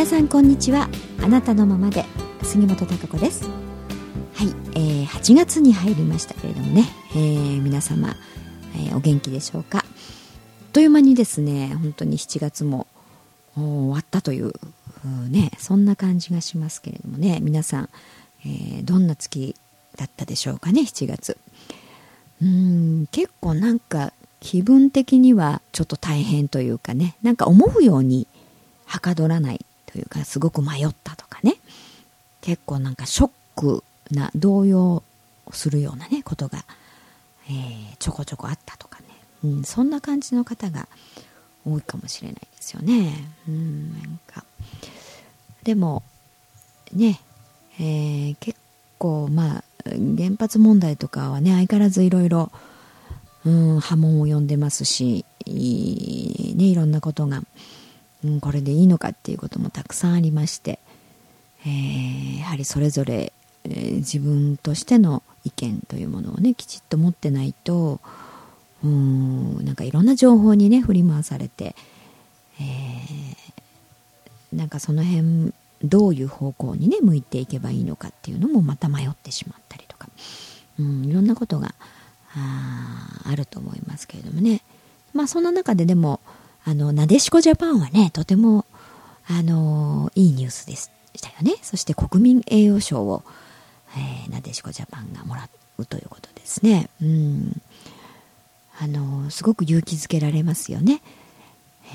皆さんこんにちは。あなたのままで。杉本孝子です。はい、えー、8月に入りましたけれどもね、えー、皆様、えー、お元気でしょうか？あっという間にですね本当に7月も終わったというねそんな感じがしますけれどもね。皆さん、えー、どんな月だったでしょうかね？7月。うん結構なんか気分的にはちょっと大変というかね。なんか思うようにはかどらないというかすごく迷ったとかね。結構なんかショックな動揺するようなねことが、えー、ちょこちょこあったとかね、うん、そんな感じの方が多いかもしれないですよね。うんなんか。でもね、えー、結構まあ原発問題とかはね相変わらずいろいろ波紋を呼んでますしい,、ね、いろんなことがうん、これでいいのかっていうこともたくさんありまして、えー、やはりそれぞれ、えー、自分としての意見というものをねきちっと持ってないとうんなんかいろんな情報にね振り回されて、えー、なんかその辺どういう方向にね向いていけばいいのかっていうのもまた迷ってしまったりとか、うん、いろんなことがああると思いますけれどもね。まあそんな中ででもあの、なでしこジャパンはね、とても、あの、いいニュースでしたよね。そして国民栄誉賞を、えー、なでしこジャパンがもらうということですね。うん。あの、すごく勇気づけられますよね。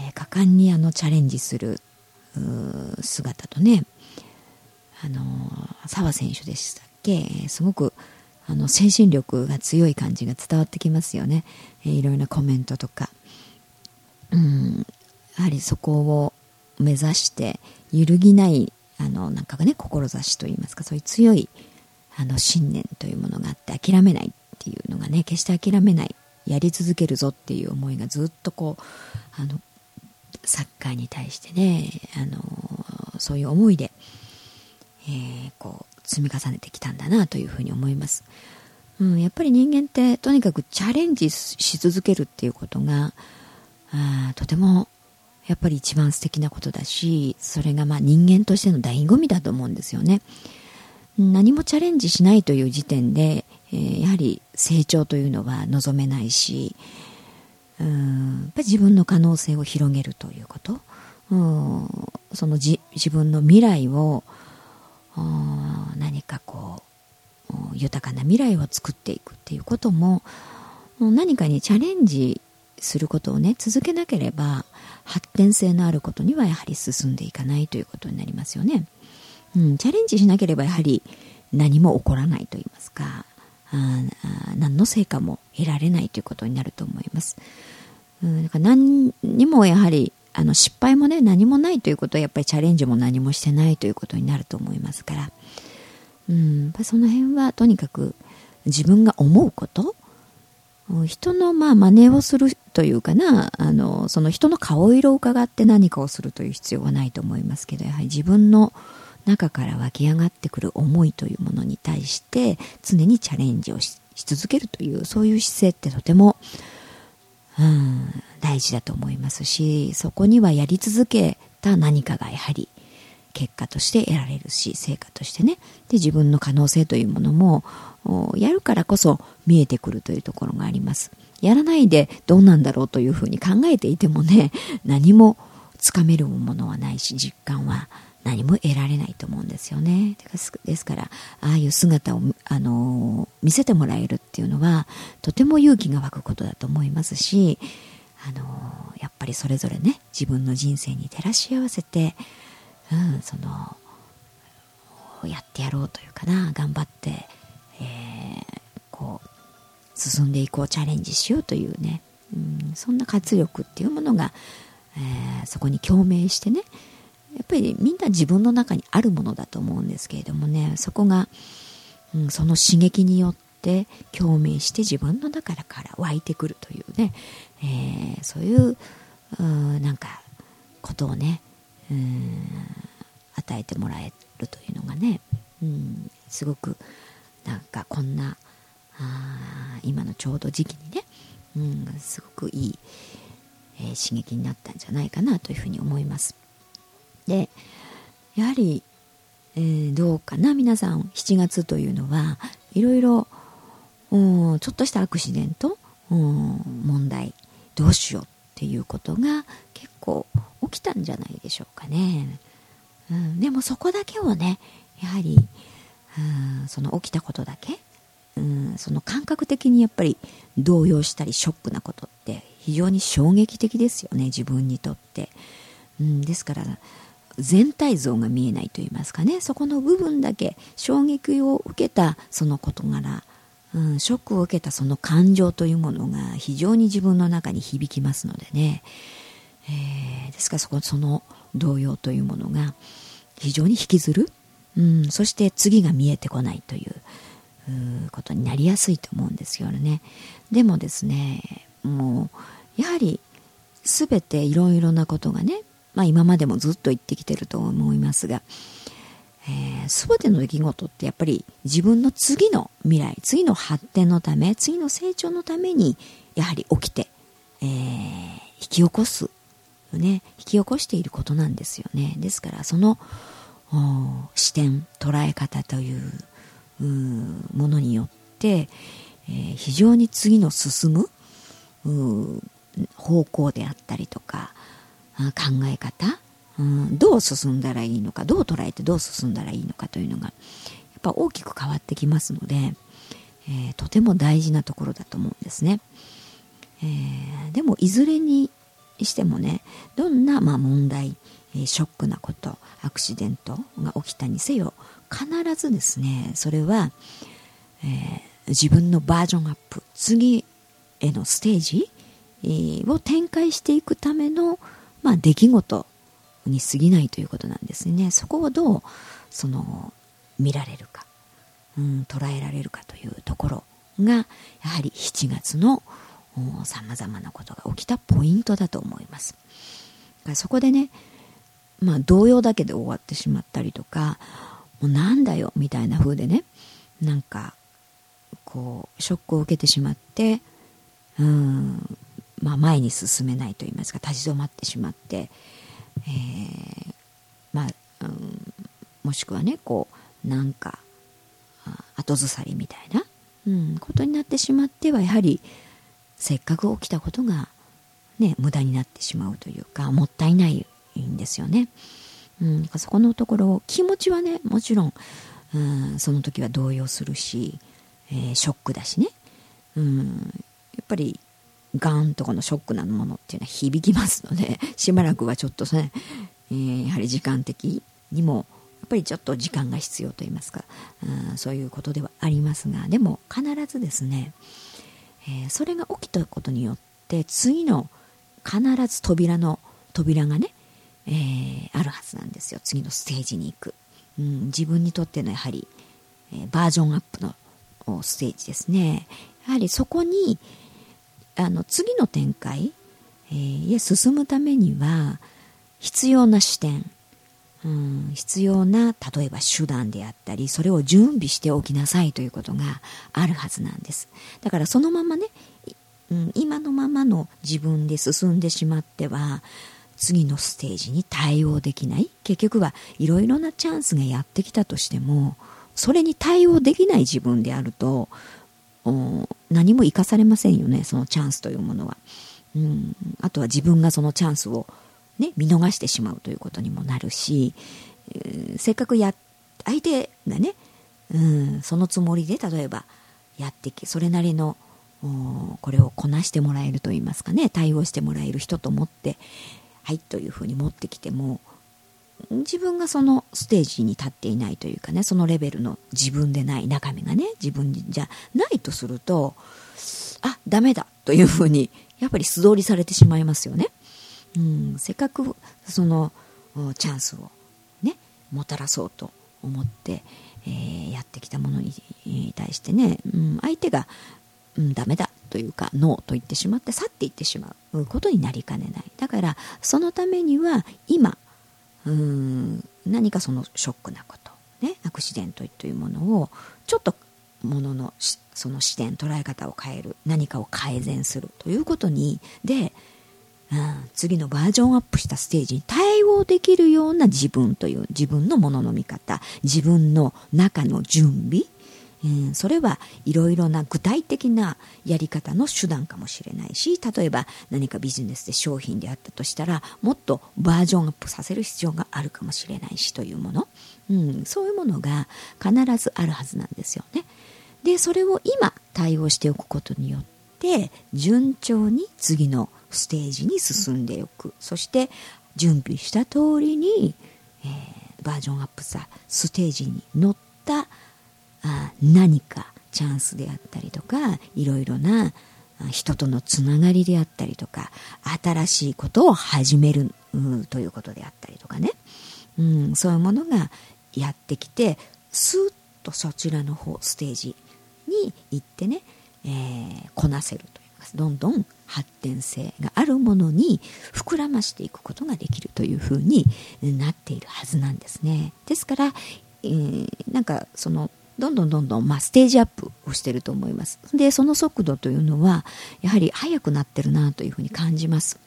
えー、果敢にあの、チャレンジする姿とね、あの、澤選手でしたっけ、すごく、あの、精神力が強い感じが伝わってきますよね。えー、いろいろなコメントとか。うん、やはりそこを目指して揺るぎないあのなんかね志といいますかそういう強いあの信念というものがあって諦めないっていうのがね決して諦めない。やり続けるぞっていう思いがずっとこうあのサッカーに対してねあのそういう思いで、えー、こう積み重ねてきたんだなというふうに思います、うん、やっぱり人間ってとにかくチャレンジし続けるっていうことがあとてもやっぱり一番素敵なことだしそれがまあ人間としての醍醐味だと思うんですよね。何もチャレンジしないという時点で、えー、やはり成長というのは望めないしうんやっぱ自分の可能性を広げるということ。うんそのじ自分の未来を何かこう豊かな未来を作っていくっていうことも何かにチャレンジすることをね続けなければ発展性のあることにはやはり進んでいかないということになりますよね。うん、チャレンジしなければやはり何も起こらないと言いますかあ何の成果も得られないということになると思います。うん、だから何にもやはりあの失敗もね何もないということはやっぱりチャレンジも何もしてないということになると思いますから、うん、その辺はとにかく自分が思うこと人のまあ真似をするというかなあのその人の顔色を伺って何かをするという必要はないと思いますけどやはり自分の中から湧き上がってくる思いというものに対して常にチャレンジをし続けるというそういう姿勢ってとても、うん、大事だと思いますしそこにはやり続けた何かがやはり結果として得られるし成果としてね。で自分の可能性というものもやるからこそ見えてくるというところがあります。やらないでどうなんだろうというふうに考えていてもね何もつかめるものはないし実感は何も得られないと思うんですよね。ですからああいう姿を、あの見せてもらえるっていうのはとても勇気が湧くことだと思いますしあのやっぱりそれぞれね自分の人生に照らし合わせて、うん、そのやってやろうというかな頑張ってえー、こう進んでいこうチャレンジしようというね、うん、そんな活力っていうものが、えー、そこに共鳴してねやっぱりみんな自分の中にあるものだと思うんですけれどもねそこが、うん、その刺激によって共鳴して自分の中から湧いてくるというね、えー、そういううなんかことをね与えてもらえるというのがね、すごくなんかこんなあ今のちょうど時期にね、うん、すごくいい、えー、刺激になったんじゃないかなというふうに思います。でやはり、えー、どうかな皆さん7月というのはいろいろちょっとしたアクシデント問題どうしようっていうことが結構起きたんじゃないでしょうかね、うん、でもそこだけをねやはり、うん、その起きたことだけ、うん、その感覚的にやっぱり動揺したりショックなことって非常に衝撃的ですよね自分にとって、うん、ですから全体像が見えないと言いますかね。そこの部分だけ衝撃を受けたその事柄、うん、ショックを受けたその感情というものが非常に自分の中に響きますのでね、えー、ですからそこその動揺というものが非常に引きずる、うん、そして次が見えてこないということになりやすいと思うんですよね。でもですねもうやはり全ていろいろなことがねまあ、今までもずっと言ってきてると思いますが、えー、全ての出来事ってやっぱり自分の次の未来次の発展のため次の成長のためにやはり起きて、えー、引き起こす、ね、引き起こしていることなんですよね。ですからその視点捉え方というものによって、えー、非常に次の進む方向であったりとか考え方、うん、どう進んだらいいのかどう捉えてどう進んだらいいのかというのがやっぱ大きく変わってきますので、えー、とても大事なところだと思うんですね、えー、でもいずれにしてもねどんな、ま、問題ショックなことアクシデントが起きたにせよ必ずですねそれは、えー、自分のバージョンアップ次へのステージを展開していくためのまあ、出来事に過ぎないということなんですね。そこをどうその見られるか、うん、捉えられるかというところがやはり7月のさまざまなことが起きたポイントだと思います。そこでね、まあ、動揺だけで終わってしまったりとかもうなんだよみたいな風でねなんかこうショックを受けてしまってうんまあ、前に進めないといいますか立ち止まってしまって、えー、まあ、うん、もしくはねこうなんか後ずさりみたいな、うん、ことになってしまってはやはりせっかく起きたことが、ね、無駄になってしまうというかもったいないんですよね。うん、そこのところ気持ちはねもちろん、うん、その時は動揺するし、えー、ショックだしね、うん、やっぱりガーンとこのショックなものっていうのは響きますので しばらくはちょっとね、えー、やはり時間的にもやっぱりちょっと時間が必要といいますか、うん、そういうことではありますがでも必ずですね、えー、それが起きたことによって次の必ず扉の扉がね、えー、あるはずなんですよ。次のステージに行く、うん、自分にとってのやはり、えー、バージョンアップのステージですね。やはりそこに、あの次の展開、えー、へ進むためには必要な視点、うん、必要な例えば手段であったりそれを準備しておきなさいということがあるはずなんです。だからそのままね、うん、今のままの自分で進んでしまっては次のステージに対応できない。結局はいろいろなチャンスがやってきたとしてもそれに対応できない自分であると何も生かされませんよねそのチャンスというものは、うん、あとは自分がそのチャンスを、ね、見逃してしまうということにもなるし、えー、せっかくや相手がね、うん、そのつもりで例えばやってきそれなりのこれをこなしてもらえると言いますかね対応してもらえる人と思ってはいというふうに持ってきても自分がそのステージに立っていないというかねそのレベルの自分でない中身がね自分じゃないとするとあダメだというふうにやっぱり素通りされてしまいますよね。うん、せっかくそのチャンスをねもたらそうと思って、えー、やってきたものに対してね、うん、相手が、うん、ダメだというかノーと言ってしまって去っていってしまうことになりかねない。だからそのためには今うん何かそのショックなこと、ね、アクシデントというものをちょっともののその視点捉え方を変える何かを改善するということにで、うん、次のバージョンアップしたステージに対応できるような自分という自分のものの見方自分の中の準備。うん、それはいろいろな具体的なやり方の手段かもしれないし例えば何かビジネスで商品であったとしたらもっとバージョンアップさせる必要があるかもしれないしというもの、うん、そういうものが必ずあるはずなんですよね。でそれを今対応しておくことによって順調に次のステージに進んでおく。そして準備した通りに、えー、バージョンアップさステージに乗ったあ何かチャンスであったりとかいろいろな人とのつながりであったりとか新しいことを始めるということであったりとかね、うん、そういうものがやってきてスーッとそちらの方ステージに行ってね、えー、こなせると。いうかどんどん発展性があるものに膨らましていくことができるというふうになっているはずなんですね。ですから、えー、なんかそのどんどんどんどん、まあ、ステージアップをしてると思います。で、その速度というのは、やはり速くなってるなというふうに感じます。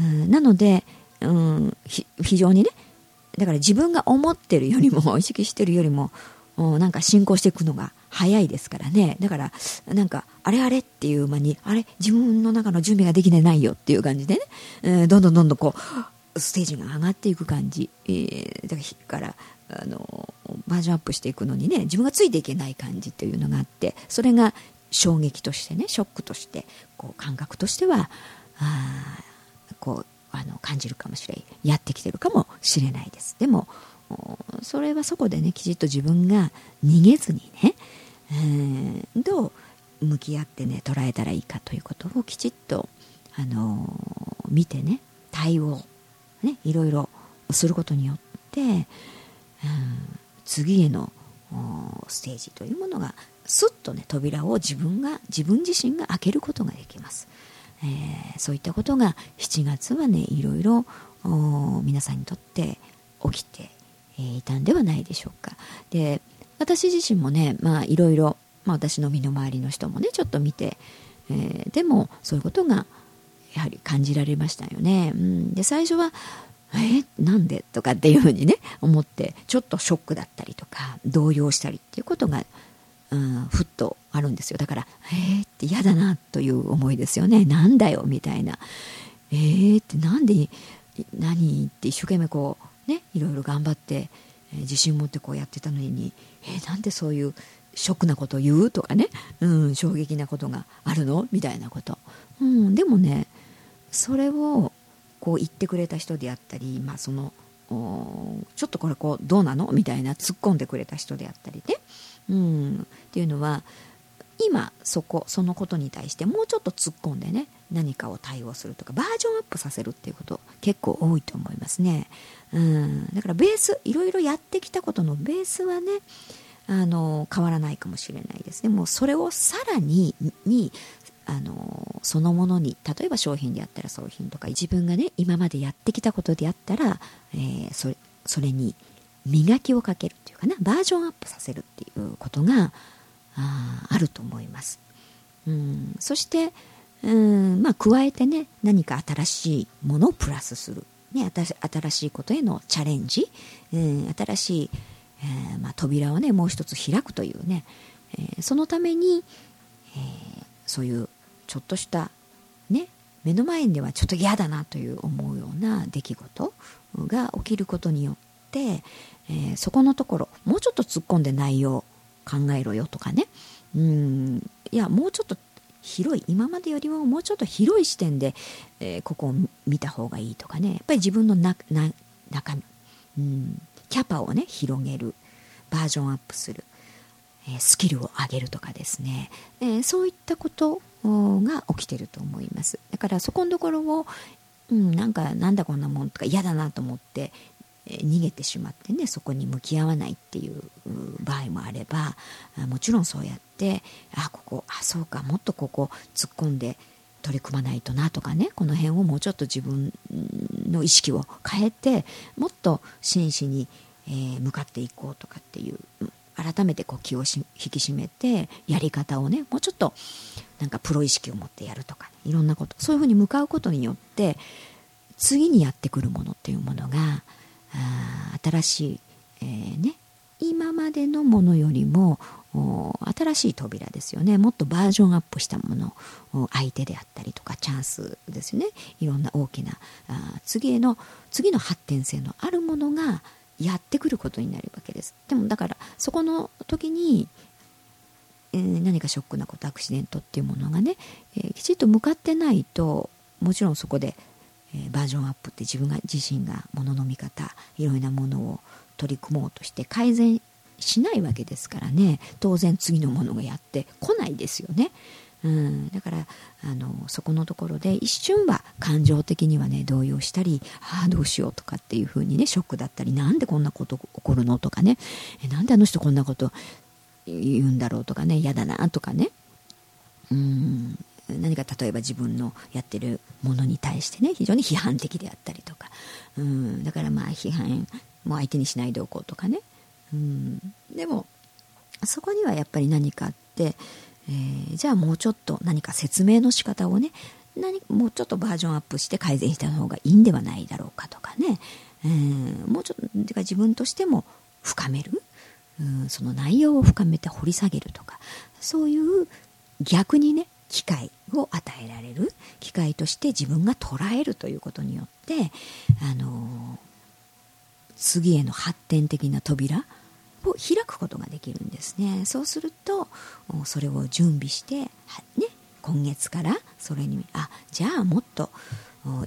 うんなので、うん、非常にね、だから自分が思ってるよりも、意識してるよりも、なんか進行していくのが早いですからね。だから、なんか、あれあれっていう間に、あれ、自分の中の準備ができてないよっていう感じでね、えー、どんどんどんどんこう、ステージが上がっていく感じ。えー、だからあのバージョンアップしていくのにね自分がついていけない感じというのがあってそれが衝撃としてねショックとしてこう感覚としてはあこうあの感じるかもしれないやってきてるかもしれないですでもそれはそこでねきちっと自分が逃げずにね、えー、どう向き合ってね捉えたらいいかということをきちっと、あのー、見てね対応ねいろいろすることによって次へのステージというものがすっとね扉を自分が自分自身が開けることができます、えー、そういったことが7月はねいろいろ皆さんにとって起きていたんではないでしょうか。で私自身もねまあいろいろ、まあ、私の身の回りの人もねちょっと見て、えー、でもそういうことがやはり感じられましたよね、うん、で最初はえなんでとかっていうふうにね思ってちょっとショックだったりとか動揺したりっていうことが、うん、ふっとあるんですよ。だからえーって嫌だなという思いですよね。なんだよみたいな。えーってなんで何って一生懸命こうねいろいろ頑張って、自信持ってこうやってたのにえー、なんでそういうショックなことを言うとかね、うん、衝撃なことがあるの？みたいなこと、うん、でもねそれをこう言ってくれた人であったり、まあ、そのちょっとこれこうどうなの？みたいな突っ込んでくれた人であったりね、うん、っていうのは今そこそのことに対してもうちょっと突っ込んでね何かを対応するとかバージョンアップさせるっていうこと結構多いと思いますね、うん、だからベースいろいろやってきたことのベースはねあの変わらないかもしれないですね。もうそれをさらににあのそのものに例えば商品であったら商品とか自分がね今までやってきたことであったら、えー、それそれに磨きをかけるっていうかなバージョンアップさせるっていうことがああると思います。うん。そしてうんまあ加えてね何か新しいものをプラスする、ね、新しいことへのチャレンジ、うん、新しい、えー、まあ、扉をねもう一つ開くというね、えー、そのために、えー、そういうちょっとしたね目の前ではちょっと嫌だなという思うような出来事が起きることによって、え、そこのところもうちょっと突っ込んで内容考えろよとかね。うん。いやもうちょっと広い今までよりももうちょっと広い視点で、えー、ここを見た方がいいとかね。やっぱり自分のな中身。うん。キャパをね広げる。バージョンアップする。えスキルを上げるとかですね、えそういったことが起きてると思います。だからそこのところを、うん、なんかなんだこんなもんとか嫌だなと思って逃げてしまってねそこに向き合わないっていう場合もあればもちろんそうやってあここあそうかもっとここ突っ込んで取り組まないとなとかねこの辺をもうちょっと自分の意識を変えてもっと真摯に、え、向かっていこうとかっていう改めてこう気を引き締めてやり方をねもうちょっとなんかプロ意識を持ってやるとか、ね、いろんなことそういうふうに向かうことによって次にやってくるものっていうものがあ新しい、えー、ね、今までのものよりも新しい扉ですよね。もっとバージョンアップしたもの相手であったりとかチャンスですよね。いろんな大きなあ次への次の発展性のあるものがやってくることになるわけです。でもだからそこの時に、えー、何かショックなことアクシデントっていうものがね、えー、きちっと向かってないともちろんそこで、え、バージョンアップって自分が自身がものの見方いろいろなものを取り組もうとして改善しないわけですからね。当然次のものがやってこないですよね。うん、だからあのそこのところで一瞬は感情的にはね動揺したりああどうしようとかっていうふうにねショックだったりなんでこんなこと起こるのとかね。えなんであの人こんなこと言うんだろうとかね嫌だなとかね。うん。何か例えば自分のやってるものに対してね非常に批判的であったりとか。うんだからまあ批判も相手にしないでおこうとかね。うんでもそこにはやっぱり何かあって、えー、じゃあもうちょっと何か説明の仕方をね何もうちょっとバージョンアップして改善した方がいいんではないだろうかとかね、えー、もうちょっとてか自分としても深める、うん、その内容を深めて掘り下げるとか。そういう逆にね機会を与えられる機会として自分が捉えるということによってあの次への発展的な扉を開くことができるんですね。そうするとそれを準備して、ね、今月からそれにあじゃあもっと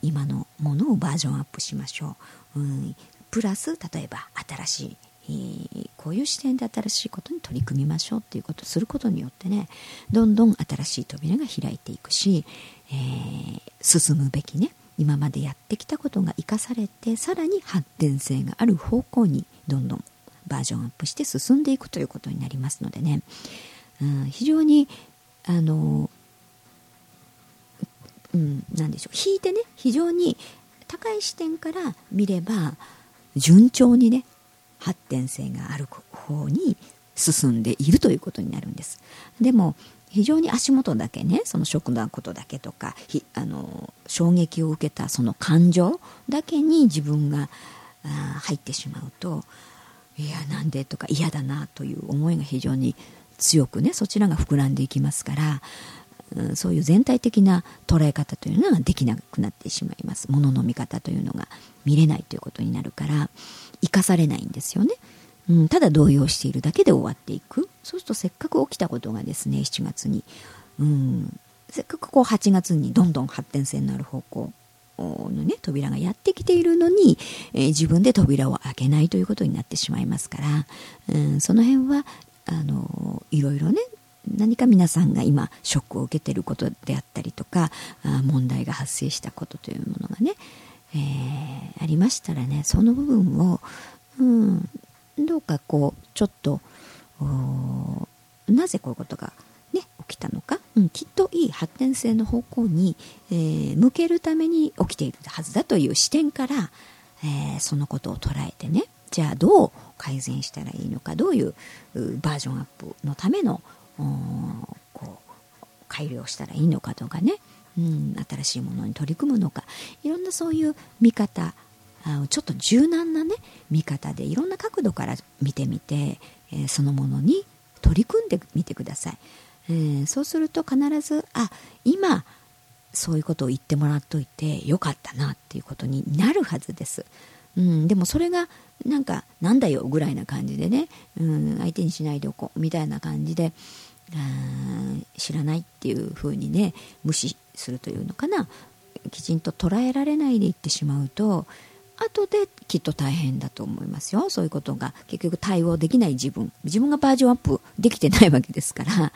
今のものをバージョンアップしましょう、うん、プラス例えば新しいえこういう視点で新しいことに取り組みましょうっていうことをすることによってねどんどん新しい扉が開いていくし、えー、進むべきね今までやってきたことが生かされてさらに発展性がある方向にどんどんバージョンアップして進んでいくということになりますのでね、うん、非常にあの、うん、何でしょう引いてね非常に高い視点から見れば順調にね発展性がある方に進んでいるということになるんです。でも非常に足元だけねそのショックなことだけとかあの衝撃を受けたその感情だけに自分が入ってしまうといやなんでとか嫌だなという思いが非常に強くねそちらが膨らんでいきますから、うん、そういう全体的な捉え方というのができなくなってしまいます。ものの見方というのが見れないということになるから生かされないんですよね。うん、ただ動揺しているだけで終わっていく。そうするとせっかく起きたことがですね7月に、うん、せっかくこう8月にどんどん発展性のある方向のね扉がやってきているのに、えー、自分で扉を開けないということになってしまいますから、うん、その辺はあのいろいろね何か皆さんが今ショックを受けていることであったりとか問題が発生したことというものがね、えー、ありましたらねその部分を、うん、どうかこうちょっとなぜこういうことが、ね、起きたのか、うん、きっといい発展性の方向に、えー、向けるために起きているはずだという視点から、えー、そのことを捉えてねじゃあどう改善したらいいのかどういうバージョンアップのためのこう改良したらいいのかとかね、うん、新しいものに取り組むのか。いろんなそういう見方ちょっと柔軟なね見方でいろんな角度から見てみて、えー、そのものに取り組んでみてください、えー、そうすると必ずあ今そういうことを言ってもらっといてよかったなっていうことになるはずです、うん、でもそれがなんかなんだよぐらいな感じでね、うん、相手にしないでおこうみたいな感じで知らないっていうふうにね無視するというのかな。きちんと捉えられないでいってしまうと後できっと大変だと思いますよ。そういうことが結局対応できない自分。自分がバージョンアップできてないわけですから、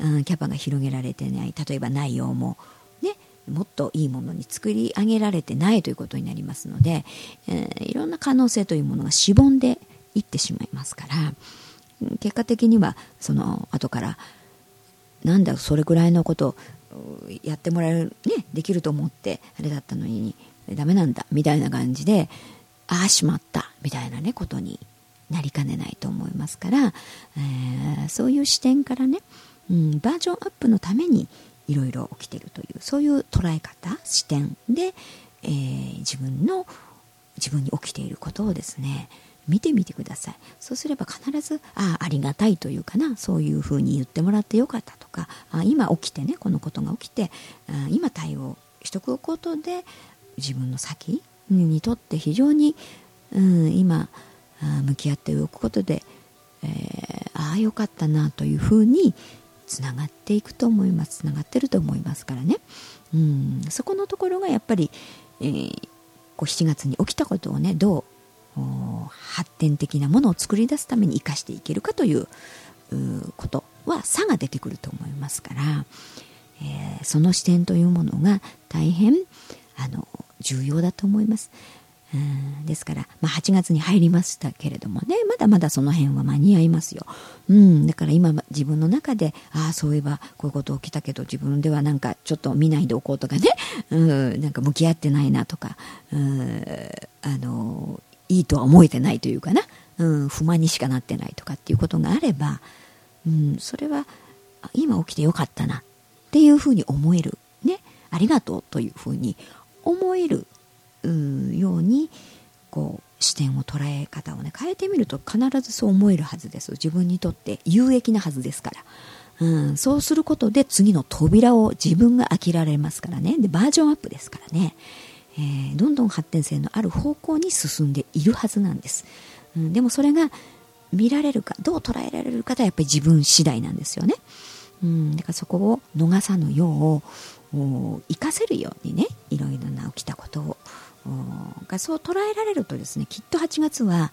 うん、キャパが広げられてない。例えば内容もねもっといいものに作り上げられてないということになりますので、えー、いろんな可能性というものがしぼんでいってしまいますから結果的にはその後からなんだそれぐらいのことやってもらえるねできると思ってあれだったのにダメなんだみたいな感じでああしまったみたいなねことになりかねないと思いますから、えー、そういう視点からね、うん、バージョンアップのためにいろいろ起きてるというそういう捉え方視点で、えー、自分の自分に起きていることをですね見てみてください。そうすれば必ずあありがたいというかなそういうふうに言ってもらってよかったとかあ今起きてねこのことが起きてあ今対応しとくことで自分の先にとって非常に、うん、今向き合っておくことで、えー、ああよかったなというふうにつながっていくと思います。つながってると思いますからね、うん、そこのところがやっぱり、えー、こう7月に起きたことをねどう発展的なものを作り出すために生かしていけるかということは差が出てくると思いますから、えー、その視点というものが大変あの重要だと思います。うんですから、まあ、8月に入りましたけれどもねまだまだその辺は間に合いますよ、うん、だから今自分の中でああそういえばこういうこと起きたけど自分ではなんかちょっと見ないでおこうとかね、うん、なんか向き合ってないなとか、うん、あのいいとは思えてないというかな、うん、不満にしかなってないとかっていうことがあれば、うん、それは今起きてよかったなっていうふうに思える、ね、ありがとうというふうに思える。うんようにこう視点を捉え方をね変えてみると必ずそう思えるはずです。自分にとって有益なはずですから、うん、そうすることで次の扉を自分が開けられますからね。でバージョンアップですからね。えー、どんどん発展性のある方向に進んでいるはずなんです、うん、でもそれが見られるかどう捉えられるかはやっぱり自分次第なんですよね、うん、だからそこを逃さぬよう生かせるようにねいろいろな起きたことをがそう捉えられるとですねきっと8月は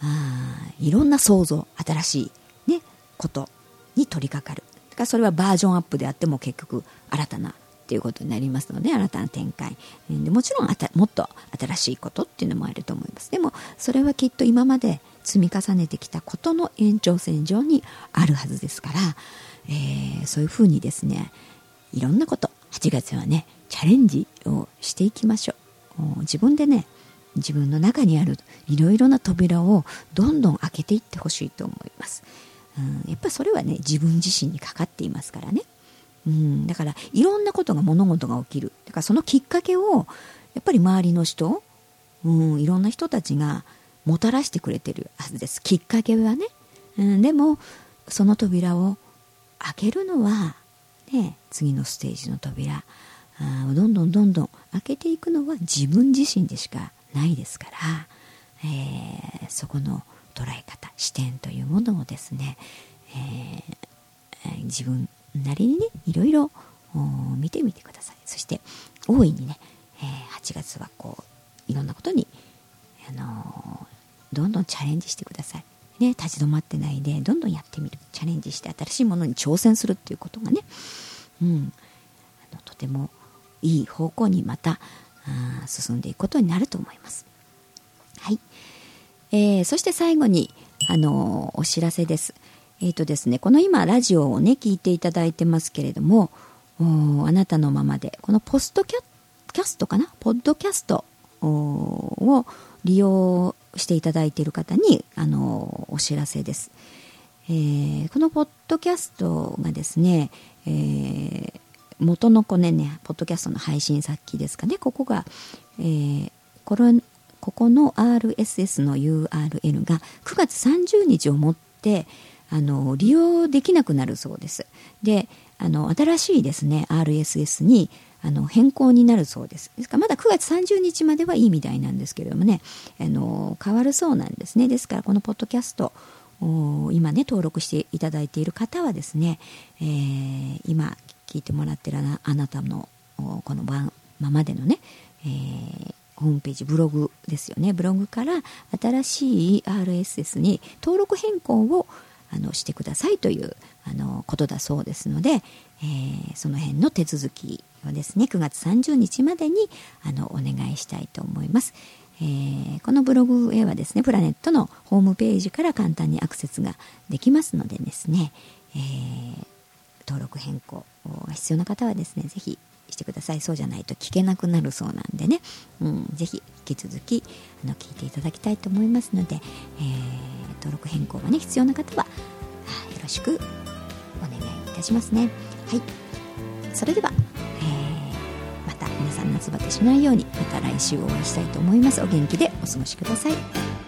あいろんな想像新しい、ね、ことに取り掛かる。だからそれはバージョンアップであっても結局新たなっていうことになりますので新たな展開。でもちろんあたもっと新しいことっていうのもあると思います。でもそれはきっと今まで積み重ねてきたことの延長線上にあるはずですから、えー、そういうふうにですねいろんなこと8月はねチャレンジをしていきましょう。自分でね自分の中にあるいろいろな扉をどんどん開けていってほしいと思います、うん、やっぱそれはね自分自身にかかっていますからね。うん、だからいろんなことが物事が起きる。だからそのきっかけをやっぱり周りの人、うん、いろんな人たちがもたらしてくれてるはずです。きっかけはね、うん、でもその扉を開けるのは、ね、次のステージの扉。あどんどんどんどん開けていくのは自分自身でしかないですから、えー、そこの捉え方視点というものをですね、えー、自分なりにねいろいろ見てみてください。そして大いにね、えー、8月はこういろんなことに、あのー、どんどんチャレンジしてください。ね、立ち止まってないでどんどんやってみる。チャレンジして新しいものに挑戦するっていうことがね、うん、あのとてもいい方向にまたあ進んでいくことになると思います。はい、えー、そして最後に、あのー、お知らせです。えーとですね、この今ラジオをね聞いていただいてますけれどもあなたのままでこのポストキャキャストかな？ポッドキャストを利用していただいている方にあのお知らせです、えー、このポッドキャストがですね、えー、元の子ねねポッドキャストの配信先ですかね。ここが、えー、これここの RSS の URL が9月30日をもってあの利用できなくなるそうです。であの新しいですね RSS にあの変更になるそうです。ですからまだ9月30日まではいいみたいなんですけれどもねあの変わるそうなんですね。ですからこのポッドキャスト今ね登録していただいている方はですね、えー、今聞いてもらってるあなたのこのままでのね、えー、ホームページブログですよねブログから新しい RSS に登録変更をあのしてくださいというあのことだそうですので、えー、その辺の手続きをですね9月30日までにあのお願いしたいと思います。えー、このブログへはですねプラネットのホームページから簡単にアクセスができますのでですね、えー、登録変更が必要な方はですねぜひしてくださいそうじゃないと聞けなくなるそうなんでね、うん、ぜひ引き続きあの聞いていただきたいと思いますので、えー、登録変更がね必要な方はよろしくお願いいたしますね。はい。それでは、えー、また皆さん夏バテしないようにまた来週お会いしたいと思います。お元気でお過ごしください。